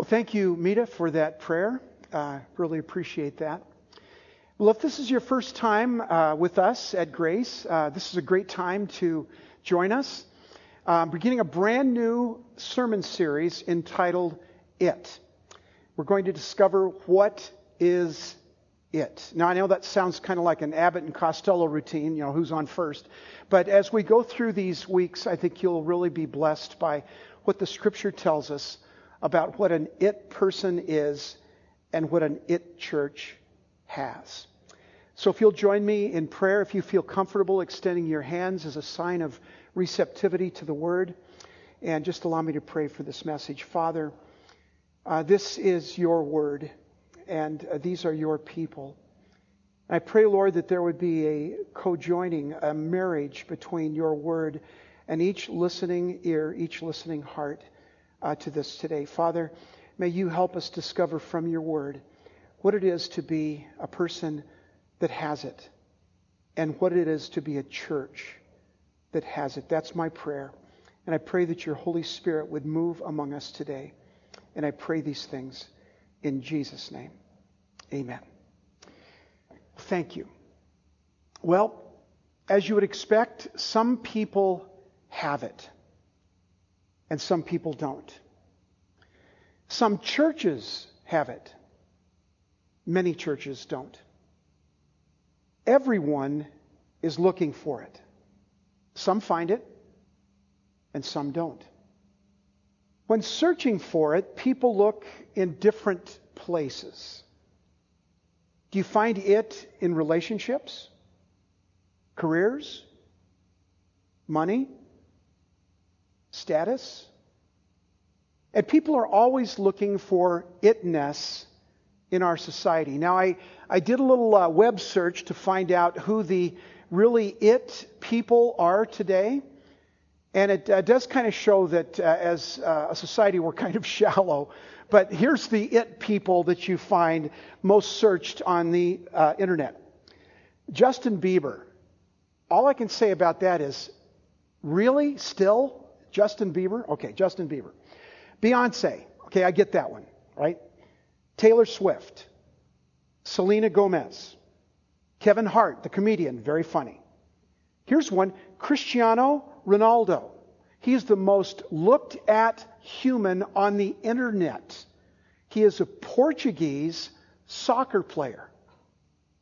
Well, thank you, Mita, for that prayer. Uh, really appreciate that. Well, if this is your first time uh, with us at Grace, uh, this is a great time to join us. Um, beginning a brand new sermon series entitled It. We're going to discover what is it. Now, I know that sounds kind of like an Abbott and Costello routine, you know, who's on first. But as we go through these weeks, I think you'll really be blessed by what the scripture tells us about what an it person is and what an it church has. So if you'll join me in prayer, if you feel comfortable extending your hands as a sign of receptivity to the word, and just allow me to pray for this message. Father, uh, this is your word, and uh, these are your people. I pray, Lord, that there would be a co-joining, a marriage between your word and each listening ear, each listening heart uh, to this today. Father, may you help us discover from your word what it is to be a person that has it and what it is to be a church that has it. That's my prayer. And I pray that your Holy Spirit would move among us today. And I pray these things in Jesus' name. Amen. Thank you. Well, as you would expect, some people have it and some people don't. Some churches have it, many churches don't. Everyone is looking for it. Some find it, and some don't. When searching for it, people look in different places. Do you find it in relationships, careers, money, status. And people are always looking for itness in our society. Now, I, I did a little uh, web search to find out who the really it people are today. And it uh, does kind of show that uh, as uh, a society, we're kind of shallow. But here's the it people that you find most searched on the uh, internet Justin Bieber. All I can say about that is, really? Still? Justin Bieber? Okay, Justin Bieber. Beyonce. Okay, I get that one, right? Taylor Swift. Selena Gomez. Kevin Hart, the comedian, very funny. Here's one Cristiano Ronaldo. He's the most looked at human on the internet. He is a Portuguese soccer player.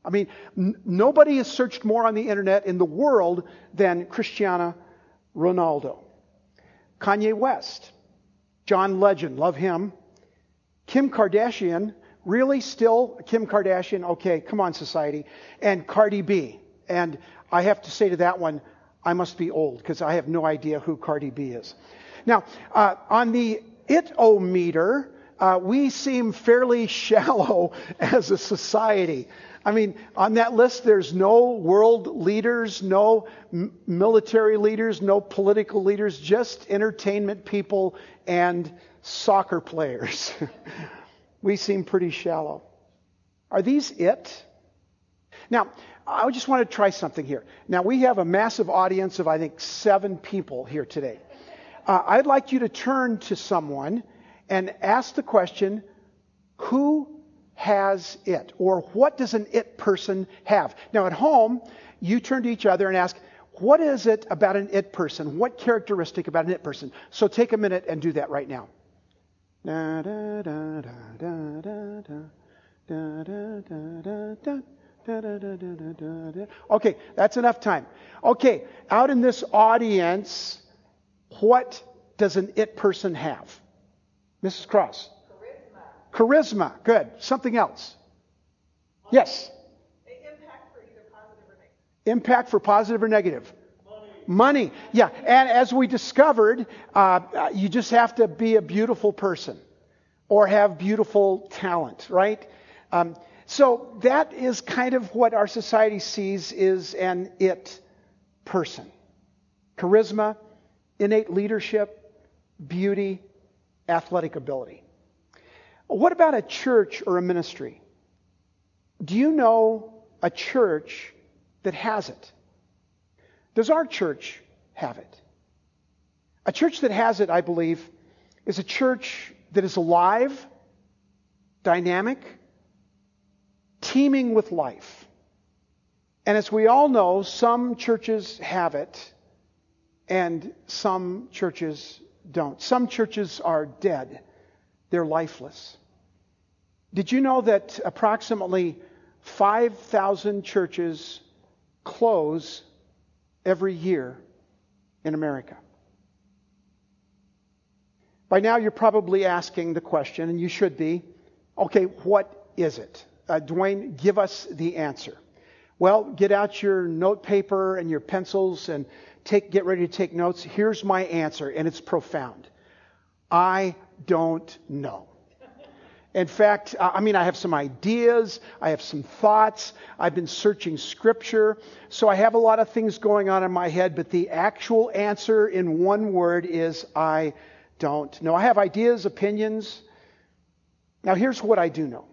I mean, n- nobody has searched more on the internet in the world than Cristiano Ronaldo. Kanye West, John Legend, love him. Kim Kardashian, really still Kim Kardashian? Okay, come on, society. And Cardi B. And I have to say to that one, I must be old because I have no idea who Cardi B is. Now, uh, on the it-o-meter, uh, we seem fairly shallow as a society. I mean, on that list, there's no world leaders, no military leaders, no political leaders, just entertainment people and soccer players. we seem pretty shallow. Are these it? Now, I just want to try something here. Now, we have a massive audience of, I think, seven people here today. Uh, I'd like you to turn to someone and ask the question, who has it? Or what does an it person have? Now, at home, you turn to each other and ask, what is it about an it person? What characteristic about an it person? So take a minute and do that right now. Okay, that's enough time. Okay, out in this audience, what does an it person have? Mrs. Cross. Charisma. Good. Something else. Yes. Impact for either positive or negative. Impact for positive or negative. Money. Money. Yeah. And as we discovered, uh, you just have to be a beautiful person or have beautiful talent, right? Um, so that is kind of what our society sees is an it person. Charisma, innate leadership, beauty, athletic ability. What about a church or a ministry? Do you know a church that has it? Does our church have it? A church that has it, I believe, is a church that is alive, dynamic, teeming with life. And as we all know, some churches have it and some churches don't. Some churches are dead, they're lifeless. Did you know that approximately 5,000 churches close every year in America? By now, you're probably asking the question, and you should be okay, what is it? Uh, Dwayne, give us the answer. Well, get out your note paper and your pencils and take, get ready to take notes. Here's my answer, and it's profound. I don't know. In fact, I mean, I have some ideas, I have some thoughts, I've been searching scripture, so I have a lot of things going on in my head, but the actual answer in one word is I don't know. I have ideas, opinions. Now, here's what I do know.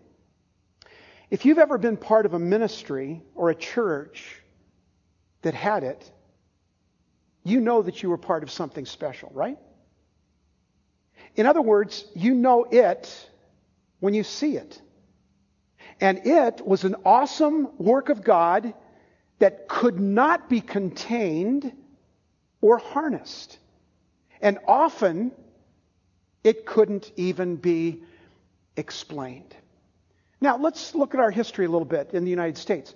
If you've ever been part of a ministry or a church that had it, you know that you were part of something special, right? In other words, you know it when you see it. And it was an awesome work of God that could not be contained or harnessed. And often, it couldn't even be explained. Now, let's look at our history a little bit in the United States.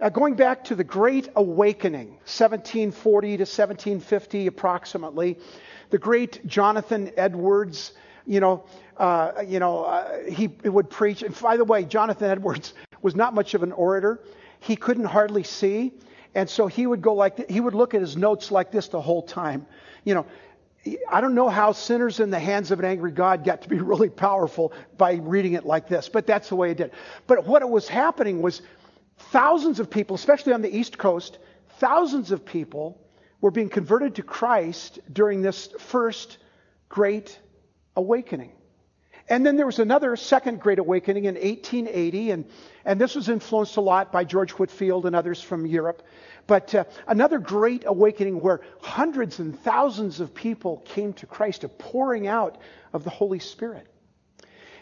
Uh, going back to the Great Awakening, 1740 to 1750 approximately, the great Jonathan Edwards, you know, uh, you know, uh, he would preach. And by the way, Jonathan Edwards was not much of an orator. He couldn't hardly see, and so he would go like th- he would look at his notes like this the whole time. You know, I don't know how sinners in the hands of an angry God got to be really powerful by reading it like this, but that's the way it did. But what it was happening was thousands of people, especially on the East Coast, thousands of people were being converted to Christ during this first great awakening. And then there was another second great awakening in 1880, and, and this was influenced a lot by George Whitefield and others from Europe. But uh, another great awakening where hundreds and thousands of people came to Christ, a pouring out of the Holy Spirit.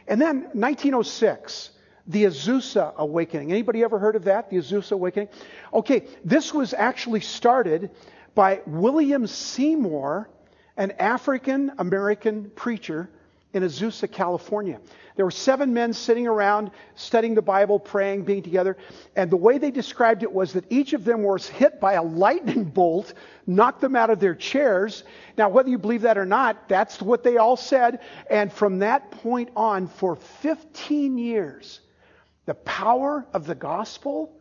And then 1906, the Azusa Awakening. Anybody ever heard of that? The Azusa Awakening? Okay, this was actually started by William Seymour, an African American preacher in Azusa, California. There were seven men sitting around studying the Bible, praying, being together. And the way they described it was that each of them was hit by a lightning bolt, knocked them out of their chairs. Now, whether you believe that or not, that's what they all said. And from that point on, for 15 years, the power of the gospel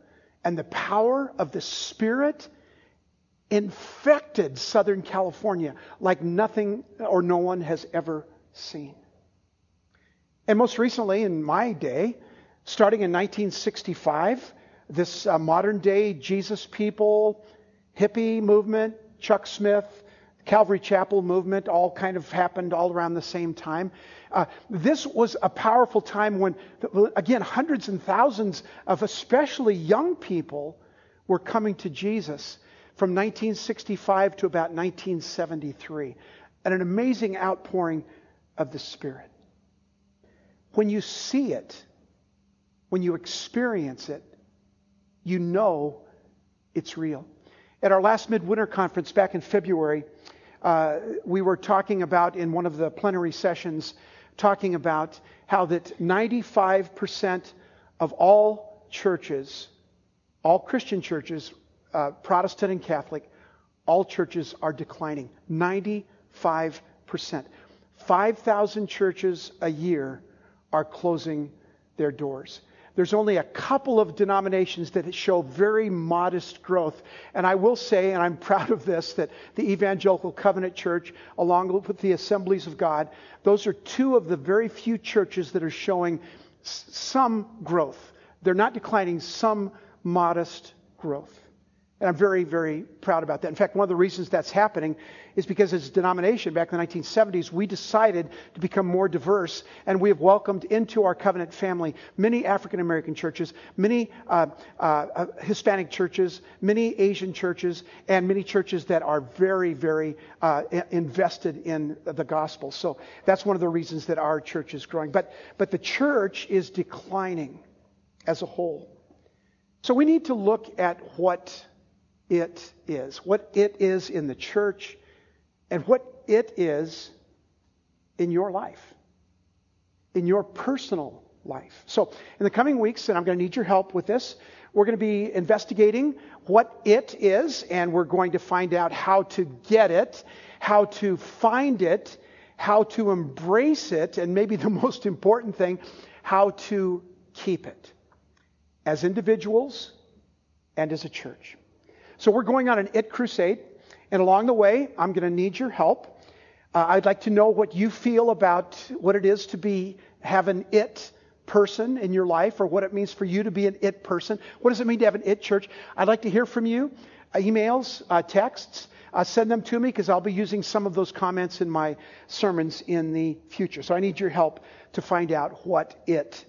and the power of the Spirit infected Southern California like nothing or no one has ever seen. And most recently, in my day, starting in 1965, this uh, modern day Jesus people, hippie movement, Chuck Smith, Calvary Chapel movement all kind of happened all around the same time. Uh, this was a powerful time when, again, hundreds and thousands of especially young people were coming to Jesus from 1965 to about 1973. And an amazing outpouring of the Spirit. When you see it, when you experience it, you know it's real. At our last midwinter conference back in February, uh, we were talking about in one of the plenary sessions, talking about how that 95% of all churches, all Christian churches, uh, Protestant and Catholic, all churches are declining. 95%. 5,000 churches a year are closing their doors. There's only a couple of denominations that show very modest growth. And I will say, and I'm proud of this, that the Evangelical Covenant Church, along with the Assemblies of God, those are two of the very few churches that are showing some growth. They're not declining, some modest growth. And I'm very, very proud about that. In fact, one of the reasons that's happening is because as a denomination back in the 1970s, we decided to become more diverse, and we have welcomed into our covenant family many African American churches, many uh, uh, Hispanic churches, many Asian churches, and many churches that are very, very uh, invested in the gospel. So that's one of the reasons that our church is growing. But, but the church is declining as a whole. So we need to look at what it is, what it is in the church, and what it is in your life, in your personal life. So, in the coming weeks, and I'm going to need your help with this, we're going to be investigating what it is, and we're going to find out how to get it, how to find it, how to embrace it, and maybe the most important thing, how to keep it as individuals and as a church. So we're going on an IT crusade, and along the way, I'm going to need your help. Uh, I'd like to know what you feel about what it is to be have an it person in your life, or what it means for you to be an it person. What does it mean to have an it church? I'd like to hear from you. Uh, emails, uh, texts. Uh, send them to me because I'll be using some of those comments in my sermons in the future. So I need your help to find out what it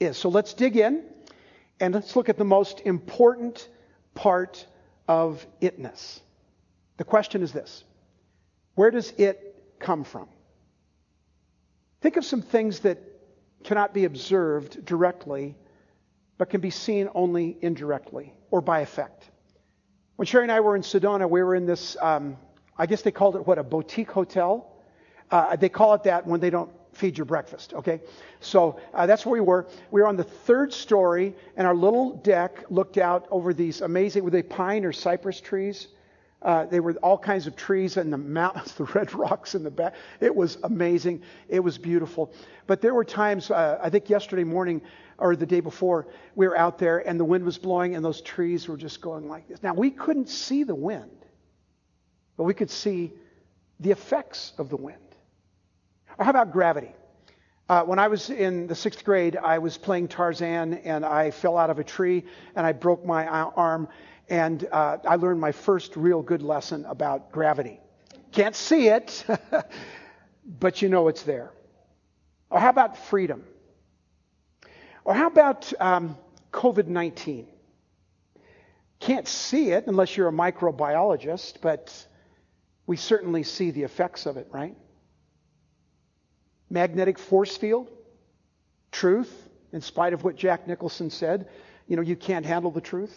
is. So let's dig in and let's look at the most important part of itness. The question is this Where does it come from? Think of some things that cannot be observed directly, but can be seen only indirectly or by effect. When Sherry and I were in Sedona, we were in this, um, I guess they called it what, a boutique hotel? Uh, they call it that when they don't feed your breakfast, okay? So uh, that's where we were. We were on the third story, and our little deck looked out over these amazing, were they pine or cypress trees? Uh, they were all kinds of trees and the mountains, the red rocks in the back. It was amazing. It was beautiful. But there were times, uh, I think yesterday morning or the day before, we were out there and the wind was blowing and those trees were just going like this. Now, we couldn't see the wind, but we could see the effects of the wind. Or how about gravity? Uh, when I was in the sixth grade, I was playing Tarzan and I fell out of a tree and I broke my arm. And uh, I learned my first real good lesson about gravity. Can't see it, but you know it's there. Or how about freedom? Or how about um, COVID 19? Can't see it unless you're a microbiologist, but we certainly see the effects of it, right? Magnetic force field, truth, in spite of what Jack Nicholson said, you know, you can't handle the truth.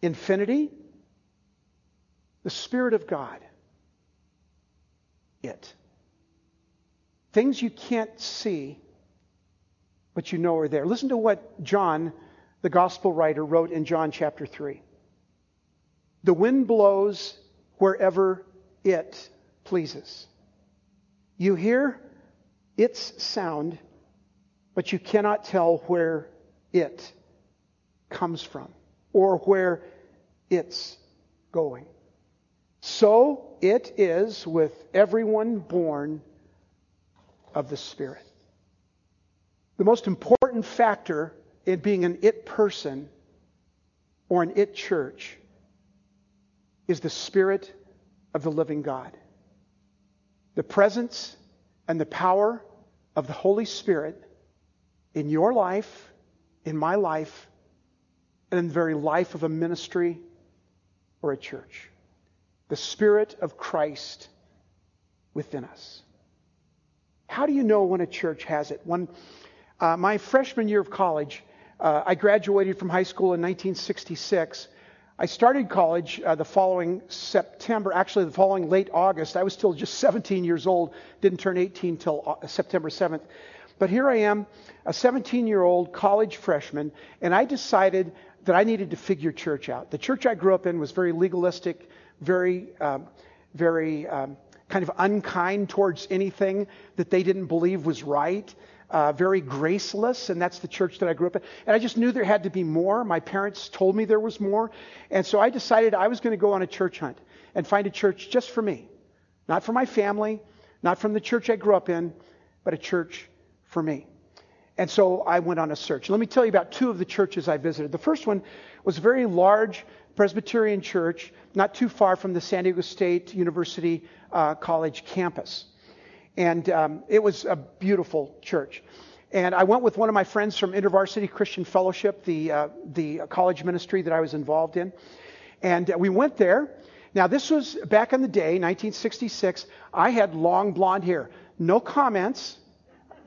Infinity, the Spirit of God, it. Things you can't see, but you know are there. Listen to what John, the gospel writer, wrote in John chapter 3. The wind blows wherever it pleases. You hear its sound, but you cannot tell where it comes from or where it's going. So it is with everyone born of the Spirit. The most important factor in being an it person or an it church is the Spirit of the living God. The presence and the power of the Holy Spirit in your life, in my life, and in the very life of a ministry or a church. The Spirit of Christ within us. How do you know when a church has it? When uh, my freshman year of college, uh, I graduated from high school in 1966. I started college uh, the following September, actually the following late August. I was still just 17 years old, didn't turn 18 till uh, September 7th. But here I am, a 17 year old college freshman, and I decided that I needed to figure church out. The church I grew up in was very legalistic, very, um, very um, kind of unkind towards anything that they didn't believe was right uh, very graceless, and that's the church that I grew up in. And I just knew there had to be more. My parents told me there was more. And so I decided I was going to go on a church hunt and find a church just for me. Not for my family, not from the church I grew up in, but a church for me. And so I went on a search. Let me tell you about two of the churches I visited. The first one was a very large Presbyterian church, not too far from the San Diego State University uh, College campus. And um, it was a beautiful church. And I went with one of my friends from InterVarsity Christian Fellowship, the, uh, the college ministry that I was involved in. And uh, we went there. Now, this was back in the day, 1966. I had long blonde hair. No comments.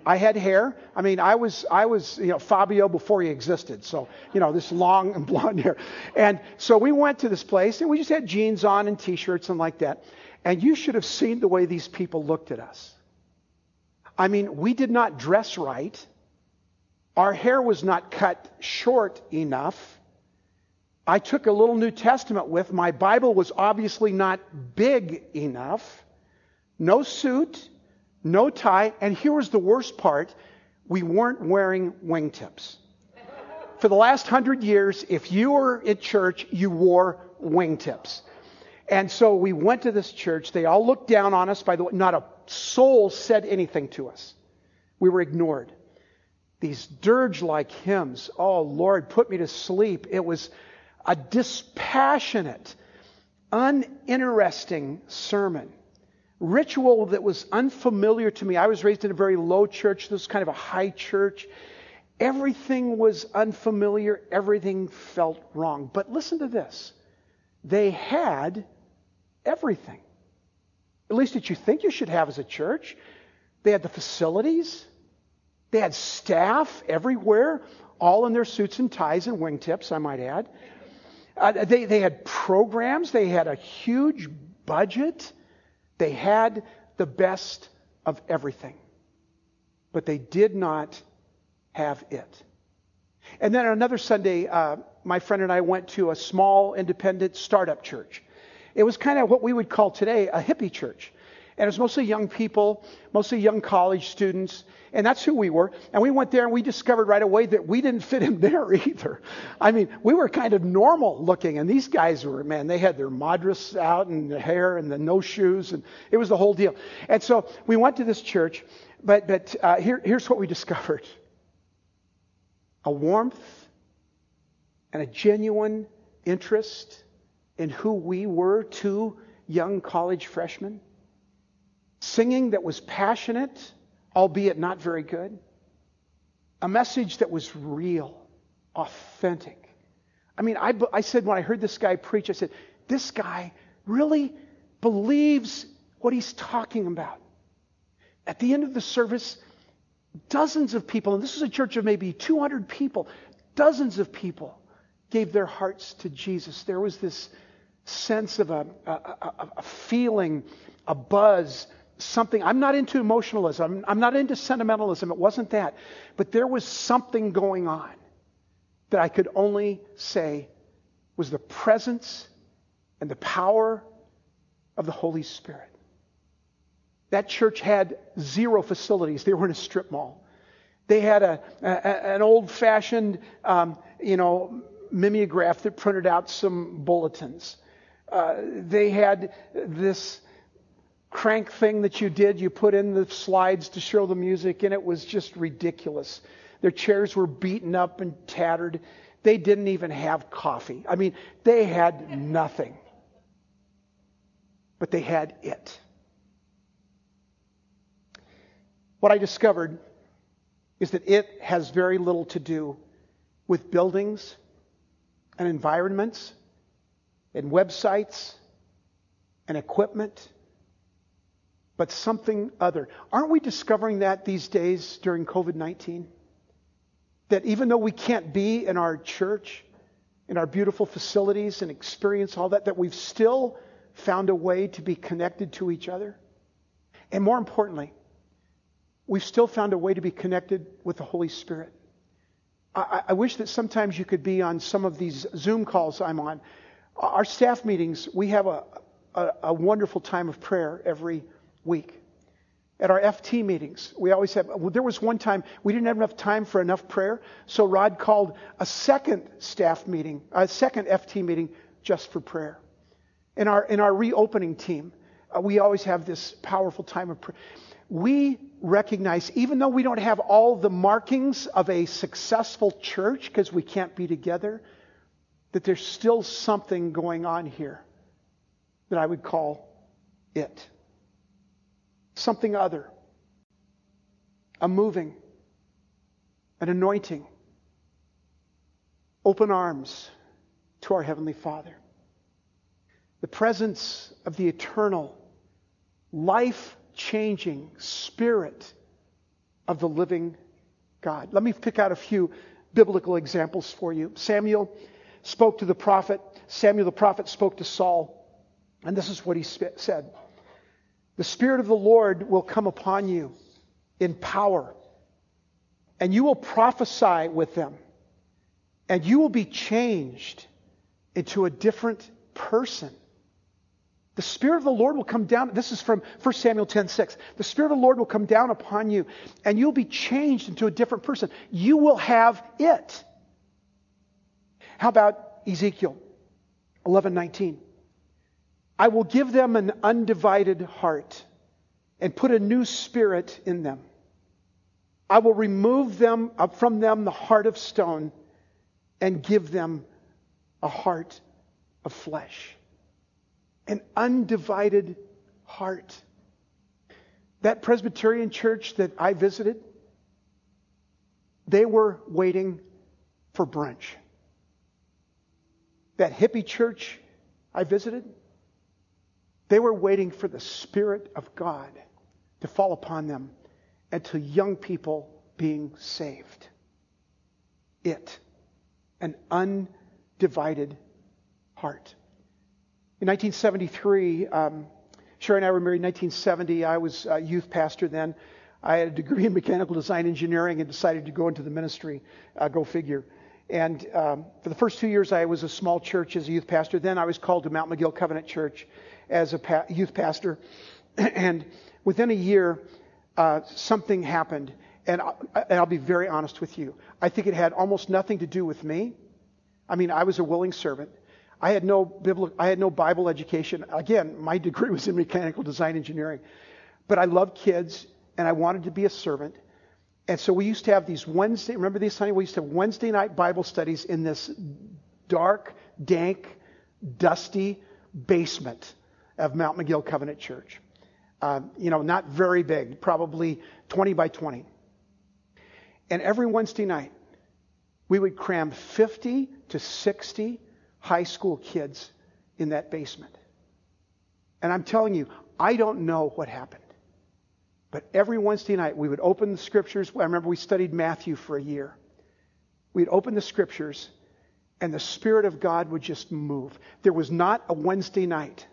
I had hair. I mean, I was, I was, you know, Fabio before he existed. So, you know, this long and blonde hair. And so we went to this place and we just had jeans on and t-shirts and like that. And you should have seen the way these people looked at us. I mean, we did not dress right. Our hair was not cut short enough. I took a little New Testament with. My Bible was obviously not big enough. No suit, no tie, and here was the worst part we weren't wearing wingtips. For the last hundred years, if you were at church, you wore wingtips. And so we went to this church. They all looked down on us. By the way, not a soul said anything to us. We were ignored. These dirge like hymns, oh Lord, put me to sleep. It was a dispassionate, uninteresting sermon. Ritual that was unfamiliar to me. I was raised in a very low church. This was kind of a high church. Everything was unfamiliar. Everything felt wrong. But listen to this. They had everything. At least that you think you should have as a church. They had the facilities. They had staff everywhere, all in their suits and ties and wingtips, I might add. Uh, they, they had programs. They had a huge budget. They had the best of everything. But they did not have it. And then another Sunday, uh, my friend and I went to a small independent startup church. It was kind of what we would call today a hippie church. And it was mostly young people, mostly young college students. And that's who we were. And we went there and we discovered right away that we didn't fit in there either. I mean, we were kind of normal looking. And these guys were, man, they had their madras out and the hair and the no shoes. And it was the whole deal. And so we went to this church. But, but uh, here, here's what we discovered a warmth and a genuine interest in who we were, two young college freshmen. Singing that was passionate, albeit not very good. A message that was real, authentic. I mean, I, I said when I heard this guy preach, I said, this guy really believes what he's talking about. At the end of the service, dozens of people, and this is a church of maybe 200 people, dozens of people gave their hearts to Jesus. There was this sense of a, a, a, a feeling, a buzz, something. I'm not into emotionalism. I'm not into sentimentalism. It wasn't that. But there was something going on that I could only say was the presence and the power of the Holy Spirit. That church had zero facilities. They were in a strip mall. They had a, a an old fashioned, um, you know, mimeograph that printed out some bulletins. Uh, they had this crank thing that you did. You put in the slides to show the music, and it was just ridiculous. Their chairs were beaten up and tattered. They didn't even have coffee. I mean, they had nothing. But they had it. What I discovered is that it has very little to do with buildings and environments and websites and equipment, but something other. Aren't we discovering that these days during COVID 19? That even though we can't be in our church, in our beautiful facilities and experience all that, that we've still found a way to be connected to each other? And more importantly, we've still found a way to be connected with the Holy Spirit. I, I, wish that sometimes you could be on some of these Zoom calls I'm on. Our staff meetings, we have a, a, a wonderful time of prayer every week. At our FT meetings, we always have, well, there was one time we didn't have enough time for enough prayer, so Rod called a second staff meeting, a second FT meeting just for prayer. In our, in our reopening team, uh, we always have this powerful time of prayer we recognize, even though we don't have all the markings of a successful church because we can't be together, that there's still something going on here that I would call it. Something other. A moving, an anointing, open arms to our Heavenly Father. The presence of the eternal, life changing Spirit of the living God. Let me pick out a few biblical examples for you. Samuel spoke to the prophet, Samuel the prophet spoke to Saul, and this is what he said The Spirit of the Lord will come upon you in power, and you will prophesy with them, and you will be changed into a different person. The Spirit of the Lord will come down. This is from 1 Samuel 10 6. The Spirit of the Lord will come down upon you, and you'll be changed into a different person. You will have it. How about Ezekiel 11 19? I will give them an undivided heart and put a new spirit in them. I will remove them uh, from them the heart of stone and give them a heart of flesh. An undivided heart. That Presbyterian church that I visited, they were waiting for brunch. That hippie church I visited, they were waiting for the Spirit of God to fall upon them and to young people being saved. It, an undivided heart. In 1973, um, Sherry and I were married in 1970. I was a youth pastor then. I had a degree in mechanical design engineering and decided to go into the ministry. Uh, go figure. And um, for the first two years, I was a small church as a youth pastor. Then I was called to Mount Miguel Covenant Church as a pa- youth pastor. and within a year, uh, something happened. And, I, and I'll be very honest with you. I think it had almost nothing to do with me. I mean, I was a willing servant. I had no biblical, I had no Bible education. Again, my degree was in mechanical design engineering. But I loved kids and I wanted to be a servant. And so we used to have these Wednesday, remember these, honey? We used to have Wednesday night Bible studies in this dark, dank, dusty basement of Mount Miguel Covenant Church. Uh, you know, not very big, probably 20 by 20. And every Wednesday night, we would cram 50 to 60 high school kids in that basement. And I'm telling you, I don't know what happened. But every Wednesday night, we would open the scriptures. I remember we studied Matthew for a year. We'd open the scriptures, and the Spirit of God would just move. There was not a Wednesday night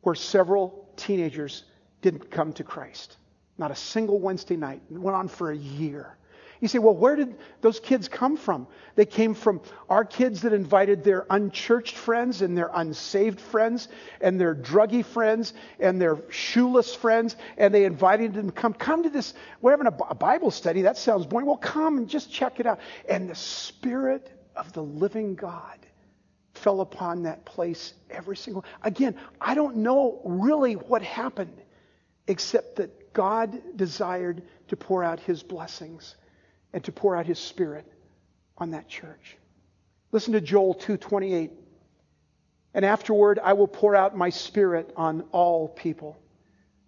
where several teenagers didn't come to Christ. Not a single Wednesday night. It went on for a year. You say, well, where did those kids come from? They came from our kids that invited their unchurched friends and their unsaved friends and their druggy friends and their shoeless friends, and they invited them to come. Come to this. We're having a Bible study. That sounds boring. Well, come and just check it out. And the Spirit of the living God fell upon that place every single. Again, I don't know really what happened, except that God desired to pour out His blessings and to pour out his spirit on that church. Listen to Joel 2:28. And afterward I will pour out my spirit on all people.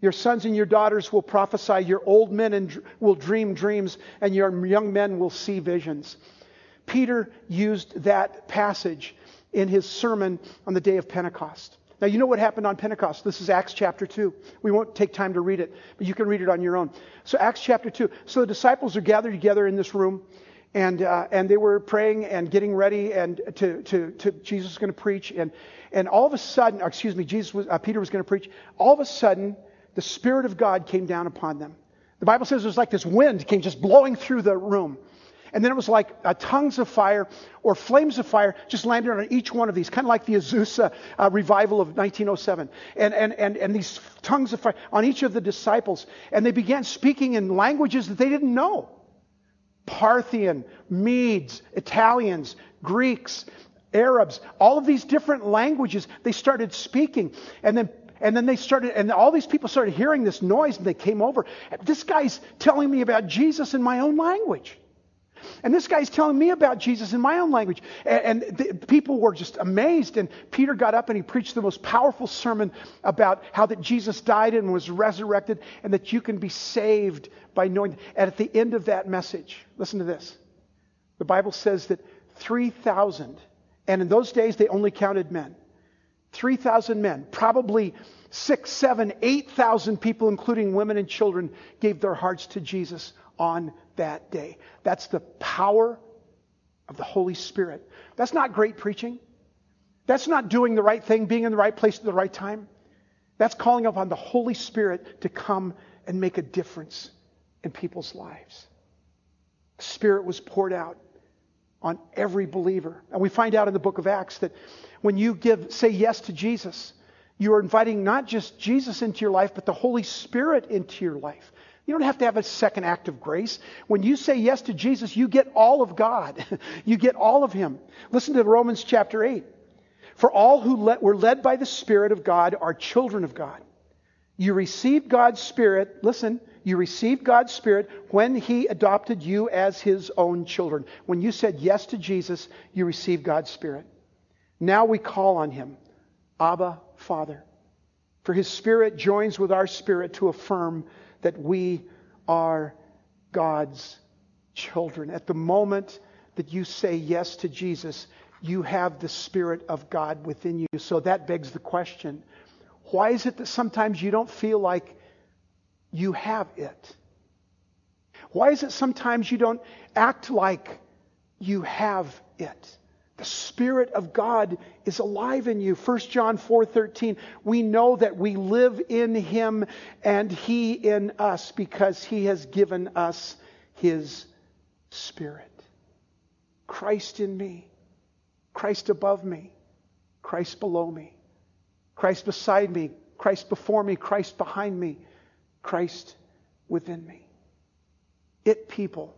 Your sons and your daughters will prophesy, your old men and, will dream dreams, and your young men will see visions. Peter used that passage in his sermon on the day of Pentecost. Now, you know what happened on Pentecost. This is Acts chapter 2. We won't take time to read it, but you can read it on your own. So, Acts chapter 2. So, the disciples are gathered together in this room, and, uh, and they were praying and getting ready, and to, to, to Jesus was going to preach. And, and all of a sudden, excuse me, Jesus was, uh, Peter was going to preach. All of a sudden, the Spirit of God came down upon them. The Bible says it was like this wind came just blowing through the room. And then it was like uh, tongues of fire or flames of fire just landed on each one of these, kind of like the Azusa uh, revival of 1907. And, and, and, and these tongues of fire on each of the disciples. And they began speaking in languages that they didn't know Parthian, Medes, Italians, Greeks, Arabs, all of these different languages they started speaking. And then and then they started, and all these people started hearing this noise and they came over. This guy's telling me about Jesus in my own language. And this guy's telling me about Jesus in my own language. And, and the, people were just amazed. And Peter got up and he preached the most powerful sermon about how that Jesus died and was resurrected and that you can be saved by knowing. And at the end of that message, listen to this. The Bible says that 3,000, and in those days they only counted men, 3,000 men, probably six, seven, 8,000 people, including women and children, gave their hearts to Jesus on that day. That's the power of the Holy Spirit. That's not great preaching. That's not doing the right thing, being in the right place at the right time. That's calling upon the Holy Spirit to come and make a difference in people's lives. The Spirit was poured out on every believer. And we find out in the book of Acts that when you give, say yes to Jesus, you are inviting not just Jesus into your life, but the Holy Spirit into your life. You don't have to have a second act of grace. When you say yes to Jesus, you get all of God. you get all of Him. Listen to Romans chapter 8. For all who were led by the Spirit of God are children of God. You received God's Spirit, listen, you received God's Spirit when He adopted you as His own children. When you said yes to Jesus, you received God's Spirit. Now we call on Him, Abba, Father. For His Spirit joins with our spirit to affirm that we are God's children. At the moment that you say yes to Jesus, you have the Spirit of God within you. So that begs the question why is it that sometimes you don't feel like you have it? Why is it sometimes you don't act like you have it? The Spirit of God is alive in you. 1 John 4:13. We know that we live in him and he in us because he has given us his spirit. Christ in me. Christ above me. Christ below me. Christ beside me. Christ before me. Christ behind me. Christ within me. It people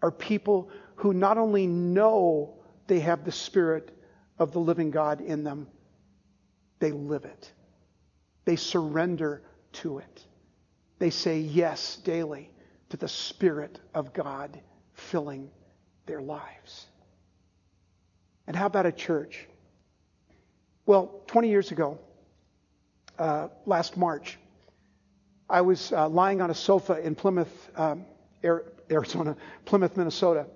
are people who not only know they have the Spirit of the living God in them. They live it. They surrender to it. They say yes daily to the Spirit of God filling their lives. And how about a church? Well, 20 years ago, uh, last March, I was uh, lying on a sofa in Plymouth, um, Arizona, Plymouth, Minnesota,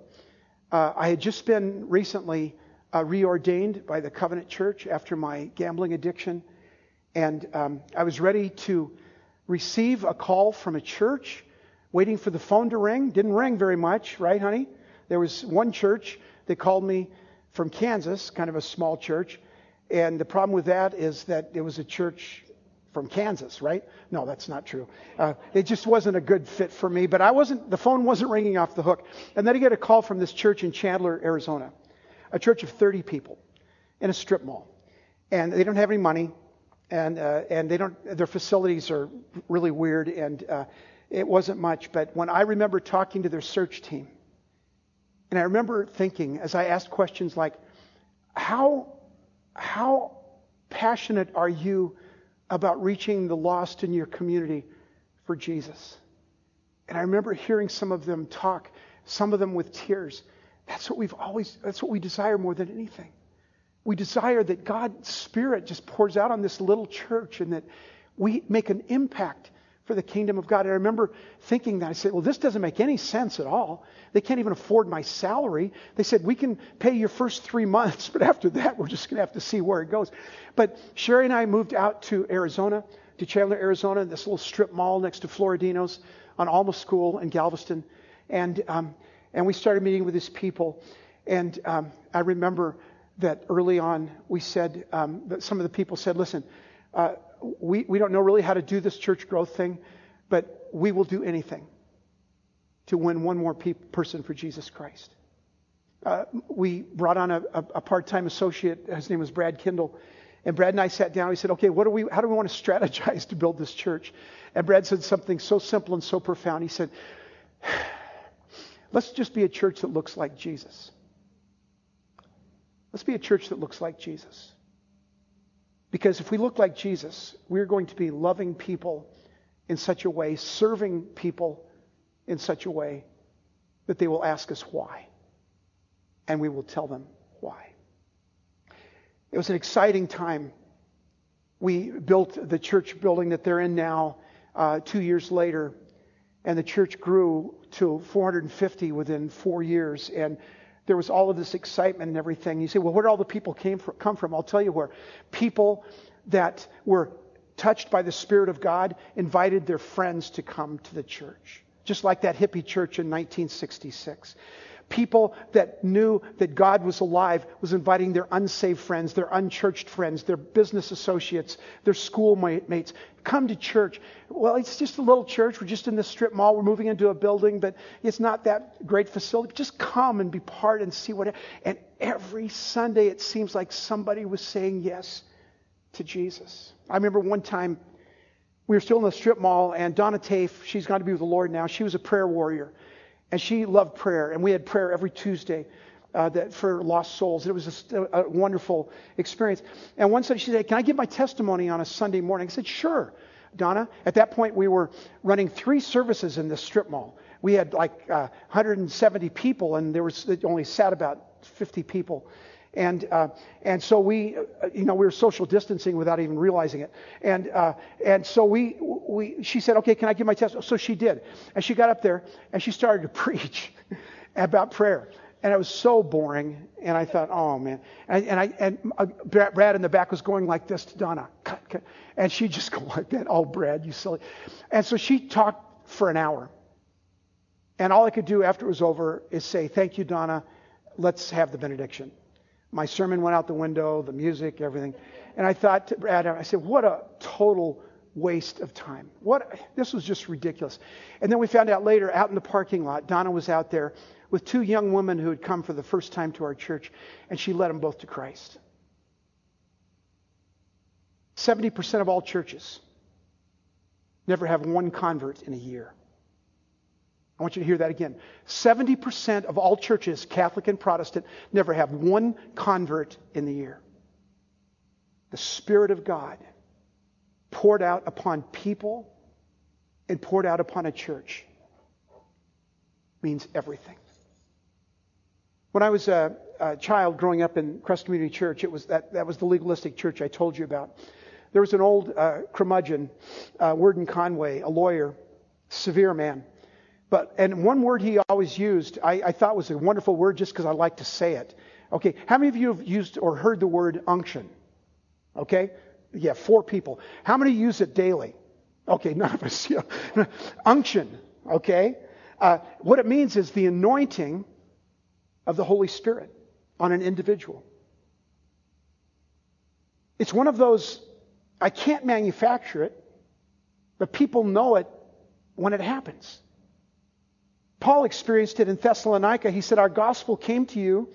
uh, I had just been recently uh, reordained by the Covenant Church after my gambling addiction, and um, I was ready to receive a call from a church, waiting for the phone to ring. Didn't ring very much, right, honey? There was one church that called me from Kansas, kind of a small church, and the problem with that is that it was a church from Kansas, right? No, that's not true. Uh, it just wasn't a good fit for me, but I wasn't, the phone wasn't ringing off the hook. And then I get a call from this church in Chandler, Arizona, a church of 30 people in a strip mall. And they don't have any money, and, uh, and they don't, their facilities are really weird, and uh, it wasn't much. But when I remember talking to their search team, and I remember thinking as I asked questions like, how, how passionate are you about reaching the lost in your community for Jesus. And I remember hearing some of them talk, some of them with tears. That's what we've always, that's what we desire more than anything. We desire that God's Spirit just pours out on this little church and that we make an impact for the kingdom of God. And I remember thinking that. I said, well, this doesn't make any sense at all. They can't even afford my salary. They said, we can pay your first three months, but after that, we're just going to have to see where it goes. But Sherry and I moved out to Arizona, to Chandler, Arizona, this little strip mall next to Floridino's on Alma School in Galveston. And, um, and we started meeting with these people. And um, I remember that early on, we said, um, that some of the people said, listen, uh, we, we don't know really how to do this church growth thing, but we will do anything to win one more pe- person for Jesus Christ. Uh, we brought on a, a, a part-time associate. His name was Brad Kindle. And Brad and I sat down. We said, okay, what do we, how do we want to strategize to build this church? And Brad said something so simple and so profound. He said, let's just be a church that looks like Jesus. Let's be a church that looks like Jesus. Because if we look like Jesus, we're going to be loving people in such a way, serving people in such a way that they will ask us why. And we will tell them why. It was an exciting time. We built the church building that they're in now uh, two years later, and the church grew to 450 within four years. And there was all of this excitement and everything. You say, well, where all the people came from, come from? I'll tell you where. People that were touched by the Spirit of God invited their friends to come to the church, just like that hippie church in 1966 people that knew that God was alive was inviting their unsaved friends, their unchurched friends, their business associates, their schoolmates, come to church. Well, it's just a little church. We're just in the strip mall. We're moving into a building, but it's not that great facility. Just come and be part and see what. And every Sunday, it seems like somebody was saying yes to Jesus. I remember one time we were still in the strip mall, and Donna Tafe, she's gone to be with the Lord now. She was a prayer warrior. And she loved prayer, and we had prayer every Tuesday uh, that for lost souls. It was a, a, wonderful experience. And one Sunday she said, "Can I give my testimony on a Sunday morning?" I said, "Sure." Donna, at that point we were running three services in the strip mall. We had like uh, 170 people, and there was only sat about 50 people. And, uh, and so we, uh, you know, we were social distancing without even realizing it. And, uh, and so we, we, she said, okay, can I give my test? So she did. And she got up there and she started to preach about prayer. And it was so boring. And I thought, oh man. And, and I, and uh, Brad in the back was going like this to Donna. Cut, cut. And she just go like that. Oh, Brad, you silly. And so she talked for an hour. And all I could do after it was over is say, thank you, Donna. Let's have the benediction. My sermon went out the window, the music, everything. And I thought to Brad, I said, what a total waste of time. What this was just ridiculous. And then we found out later out in the parking lot, Donna was out there with two young women who had come for the first time to our church, and she led them both to Christ. 70% of all churches never have one convert in a year. I want you to hear that again. 70% of all churches, Catholic and Protestant, never have one convert in the year. The Spirit of God poured out upon people and poured out upon a church means everything. When I was a, a, child growing up in Crest Community Church, it was that, that was the legalistic church I told you about. There was an old uh, curmudgeon, uh, Worden Conway, a lawyer, severe man. But, and one word he always used, I, I thought was a wonderful word just because I like to say it. Okay, how many of you have used or heard the word unction? Okay, yeah, four people. How many use it daily? Okay, none of us. Yeah. unction, okay? Uh, what it means is the anointing of the Holy Spirit on an individual. It's one of those, I can't manufacture it, but people know it when it happens. Paul experienced it in Thessalonica. He said, Our gospel came to you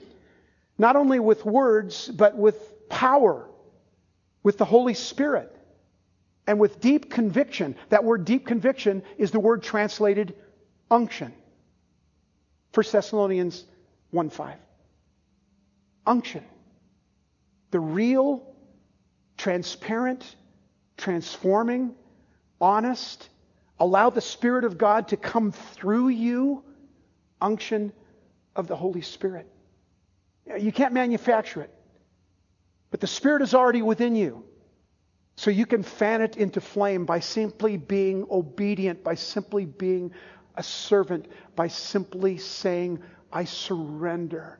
not only with words, but with power, with the Holy Spirit, and with deep conviction. That word deep conviction is the word translated unction. 1 Thessalonians 1 5. Unction. The real, transparent, transforming, honest, Allow the Spirit of God to come through you. Unction of the Holy Spirit. You can't manufacture it. But the Spirit is already within you. So you can fan it into flame by simply being obedient, by simply being a servant, by simply saying, I surrender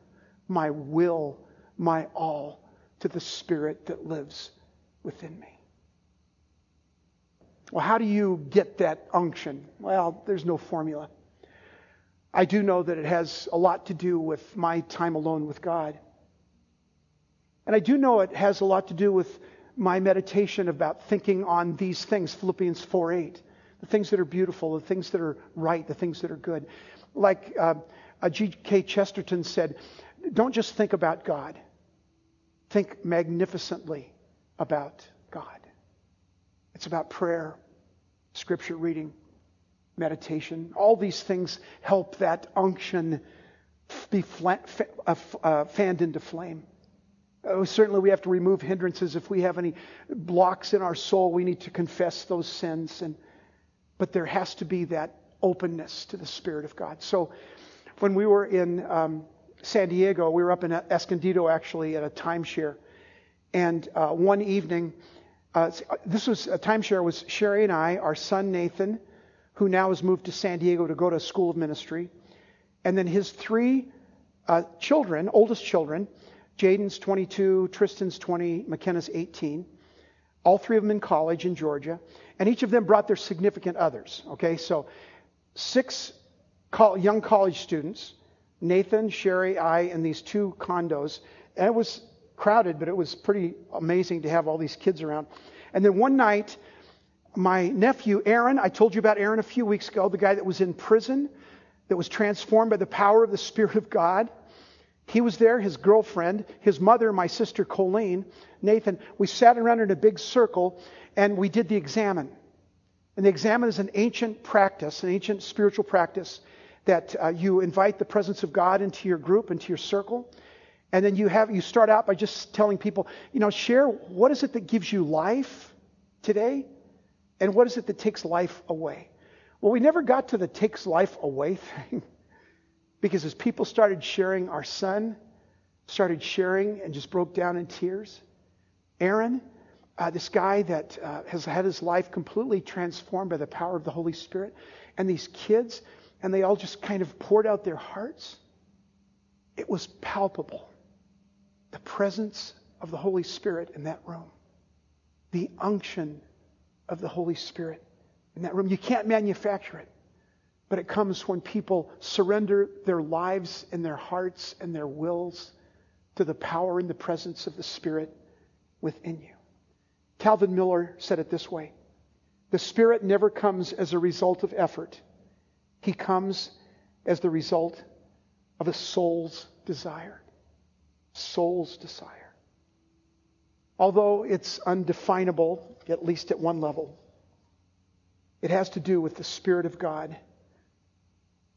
my will, my all to the Spirit that lives within me. Well, how do you get that unction? Well, there's no formula. I do know that it has a lot to do with my time alone with God. And I do know it has a lot to do with my meditation about thinking on these things, Philippians 4 8. The things that are beautiful, the things that are right, the things that are good. Like uh, G.K. Chesterton said, don't just think about God, think magnificently about God. It's about prayer, scripture reading, meditation. All these things help that unction be flat, uh, uh, fanned into flame. Oh, certainly, we have to remove hindrances. If we have any blocks in our soul, we need to confess those sins. And, but there has to be that openness to the Spirit of God. So, when we were in um, San Diego, we were up in Escondido actually at a timeshare. And uh, one evening, uh, this was a timeshare was Sherry and I, our son Nathan, who now has moved to San Diego to go to a school of ministry, and then his three uh, children, oldest children, Jaden's 22, Tristan's 20, McKenna's 18. All three of them in college in Georgia, and each of them brought their significant others. Okay, so six young college students, Nathan, Sherry, I, and these two condos. And it was crowded, but it was pretty amazing to have all these kids around. And then one night, my nephew Aaron, I told you about Aaron a few weeks ago, the guy that was in prison, that was transformed by the power of the Spirit of God. He was there, his girlfriend, his mother, my sister Colleen, Nathan. We sat around in a big circle and we did the examen. And the examen is an ancient practice, an ancient spiritual practice that uh, you invite the presence of God into your group, into your circle. And then you have you start out by just telling people, you know, share what is it that gives you life today? And what is it that takes life away? Well, we never got to the takes life away thing. because as people started sharing, our son started sharing and just broke down in tears. Aaron, uh, this guy that uh, has had his life completely transformed by the power of the Holy Spirit, and these kids, and they all just kind of poured out their hearts. It was palpable. Presence of the Holy Spirit in that room, the unction of the Holy Spirit in that room. You can't manufacture it, but it comes when people surrender their lives and their hearts and their wills to the power and the presence of the Spirit within you. Calvin Miller said it this way The Spirit never comes as a result of effort, He comes as the result of a soul's desire. Soul's desire. Although it's undefinable, at least at one level, it has to do with the Spirit of God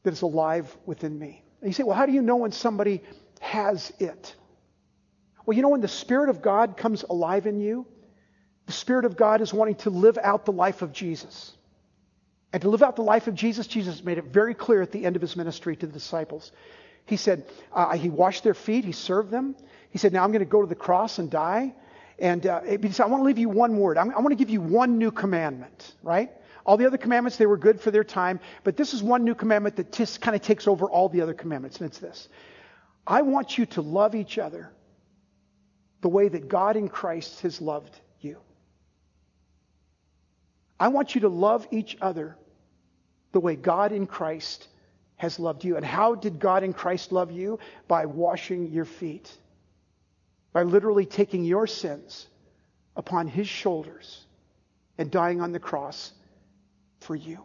that is alive within me. And you say, well, how do you know when somebody has it? Well, you know, when the Spirit of God comes alive in you, the Spirit of God is wanting to live out the life of Jesus. And to live out the life of Jesus, Jesus made it very clear at the end of his ministry to the disciples. He said, uh, He washed their feet, He served them. He said, Now I'm going to go to the cross and die. And uh, he said, I want to leave you one word. I'm, I want to give you one new commandment, right? All the other commandments, they were good for their time, but this is one new commandment that just kind of takes over all the other commandments, and it's this I want you to love each other the way that God in Christ has loved you. I want you to love each other the way God in Christ has loved you. And how did God in Christ love you? By washing your feet, by literally taking your sins upon his shoulders and dying on the cross for you.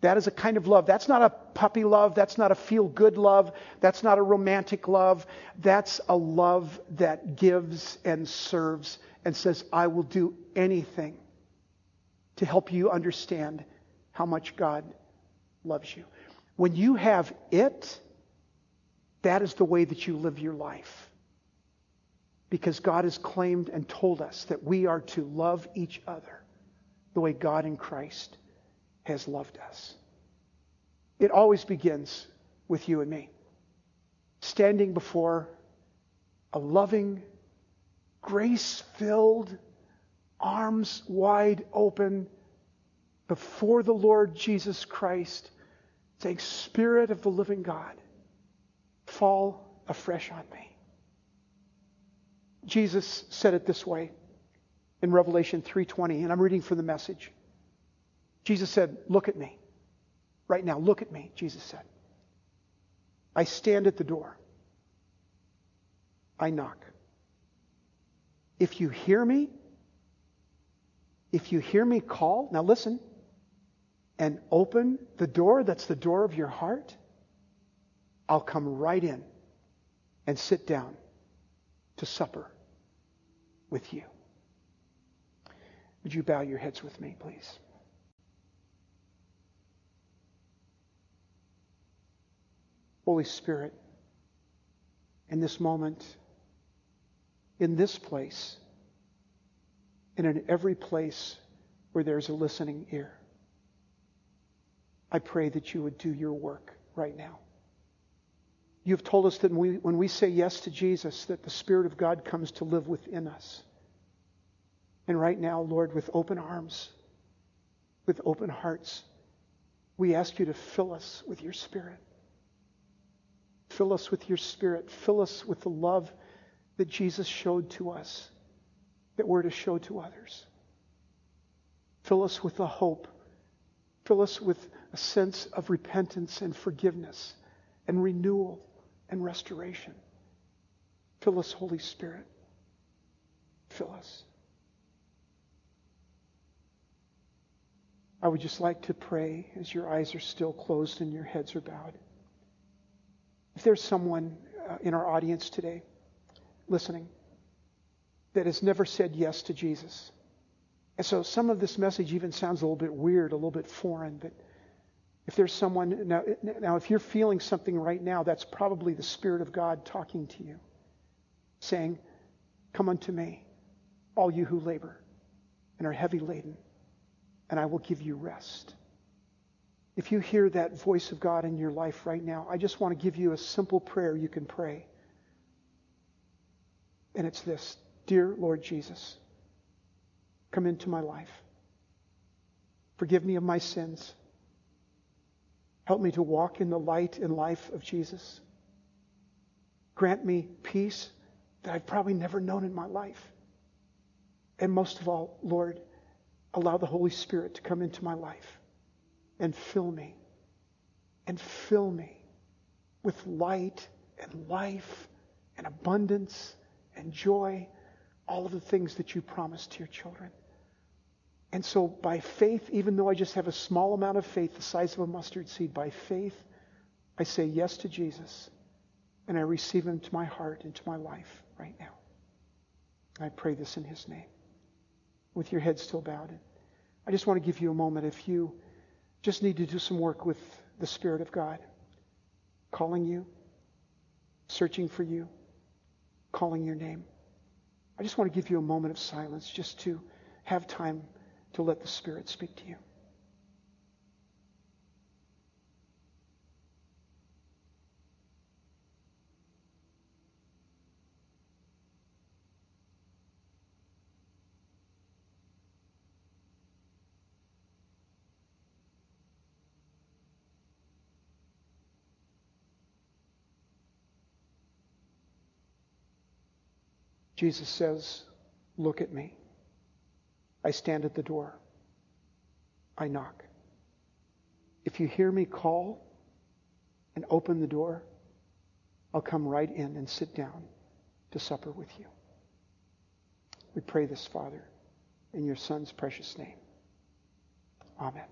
That is a kind of love. That's not a puppy love. That's not a feel good love. That's not a romantic love. That's a love that gives and serves and says, I will do anything to help you understand how much God loves you. When you have it, that is the way that you live your life. Because God has claimed and told us that we are to love each other the way God in Christ has loved us. It always begins with you and me. Standing before a loving, grace filled, arms wide open before the Lord Jesus Christ, saying, Spirit of the living God, fall afresh on me. Jesus said it this way in Revelation 3:20, and I'm reading from the message. Jesus said, "Look at me. Right now, look at me," Jesus said. I stand at the door. I knock. If you hear me, if you hear me call, now listen, and open the door that's the door of your heart, I'll come right in and sit down to supper with you. Would you bow your heads with me, please? Holy Spirit, in this moment, in this place, and in every place where there's a listening ear, I pray that you would do your work right now. You've told us that when we, when we say yes to Jesus, that the Spirit of God comes to live within us. And right now, Lord, with open arms, with open hearts, we ask you to fill us with your Spirit. Fill us with your Spirit. Fill us with the love that Jesus showed to us, that we're to show to others. Fill us with the hope. Fill us with a sense of repentance and forgiveness and renewal and restoration. Fill us, Holy Spirit. Fill us. I would just like to pray as your eyes are still closed and your heads are bowed. If there's someone uh, in our audience today listening that has never said yes to Jesus, and so some of this message even sounds a little bit weird, a little bit foreign, but if there's someone, now, now if you're feeling something right now, that's probably the Spirit of God talking to you, saying, Come unto me, all you who labor and are heavy laden, and I will give you rest. If you hear that voice of God in your life right now, I just want to give you a simple prayer you can pray. And it's this Dear Lord Jesus, come into my life. Forgive me of my sins. Help me to walk in the light and life of Jesus. Grant me peace that I've probably never known in my life. And most of all, Lord, allow the Holy Spirit to come into my life and fill me and fill me with light and life and abundance and joy, all of the things that you promised to your children. And so, by faith, even though I just have a small amount of faith, the size of a mustard seed, by faith, I say yes to Jesus and I receive him to my heart and to my life right now. I pray this in his name. With your head still bowed. I just want to give you a moment if you just need to do some work with the Spirit of God, calling you, searching for you, calling your name. I just want to give you a moment of silence just to have time to let the Spirit speak to you. Jesus says, Look at me. I stand at the door. I knock. If you hear me call and open the door, I'll come right in and sit down to supper with you. We pray this, Father, in your Son's precious name. Amen.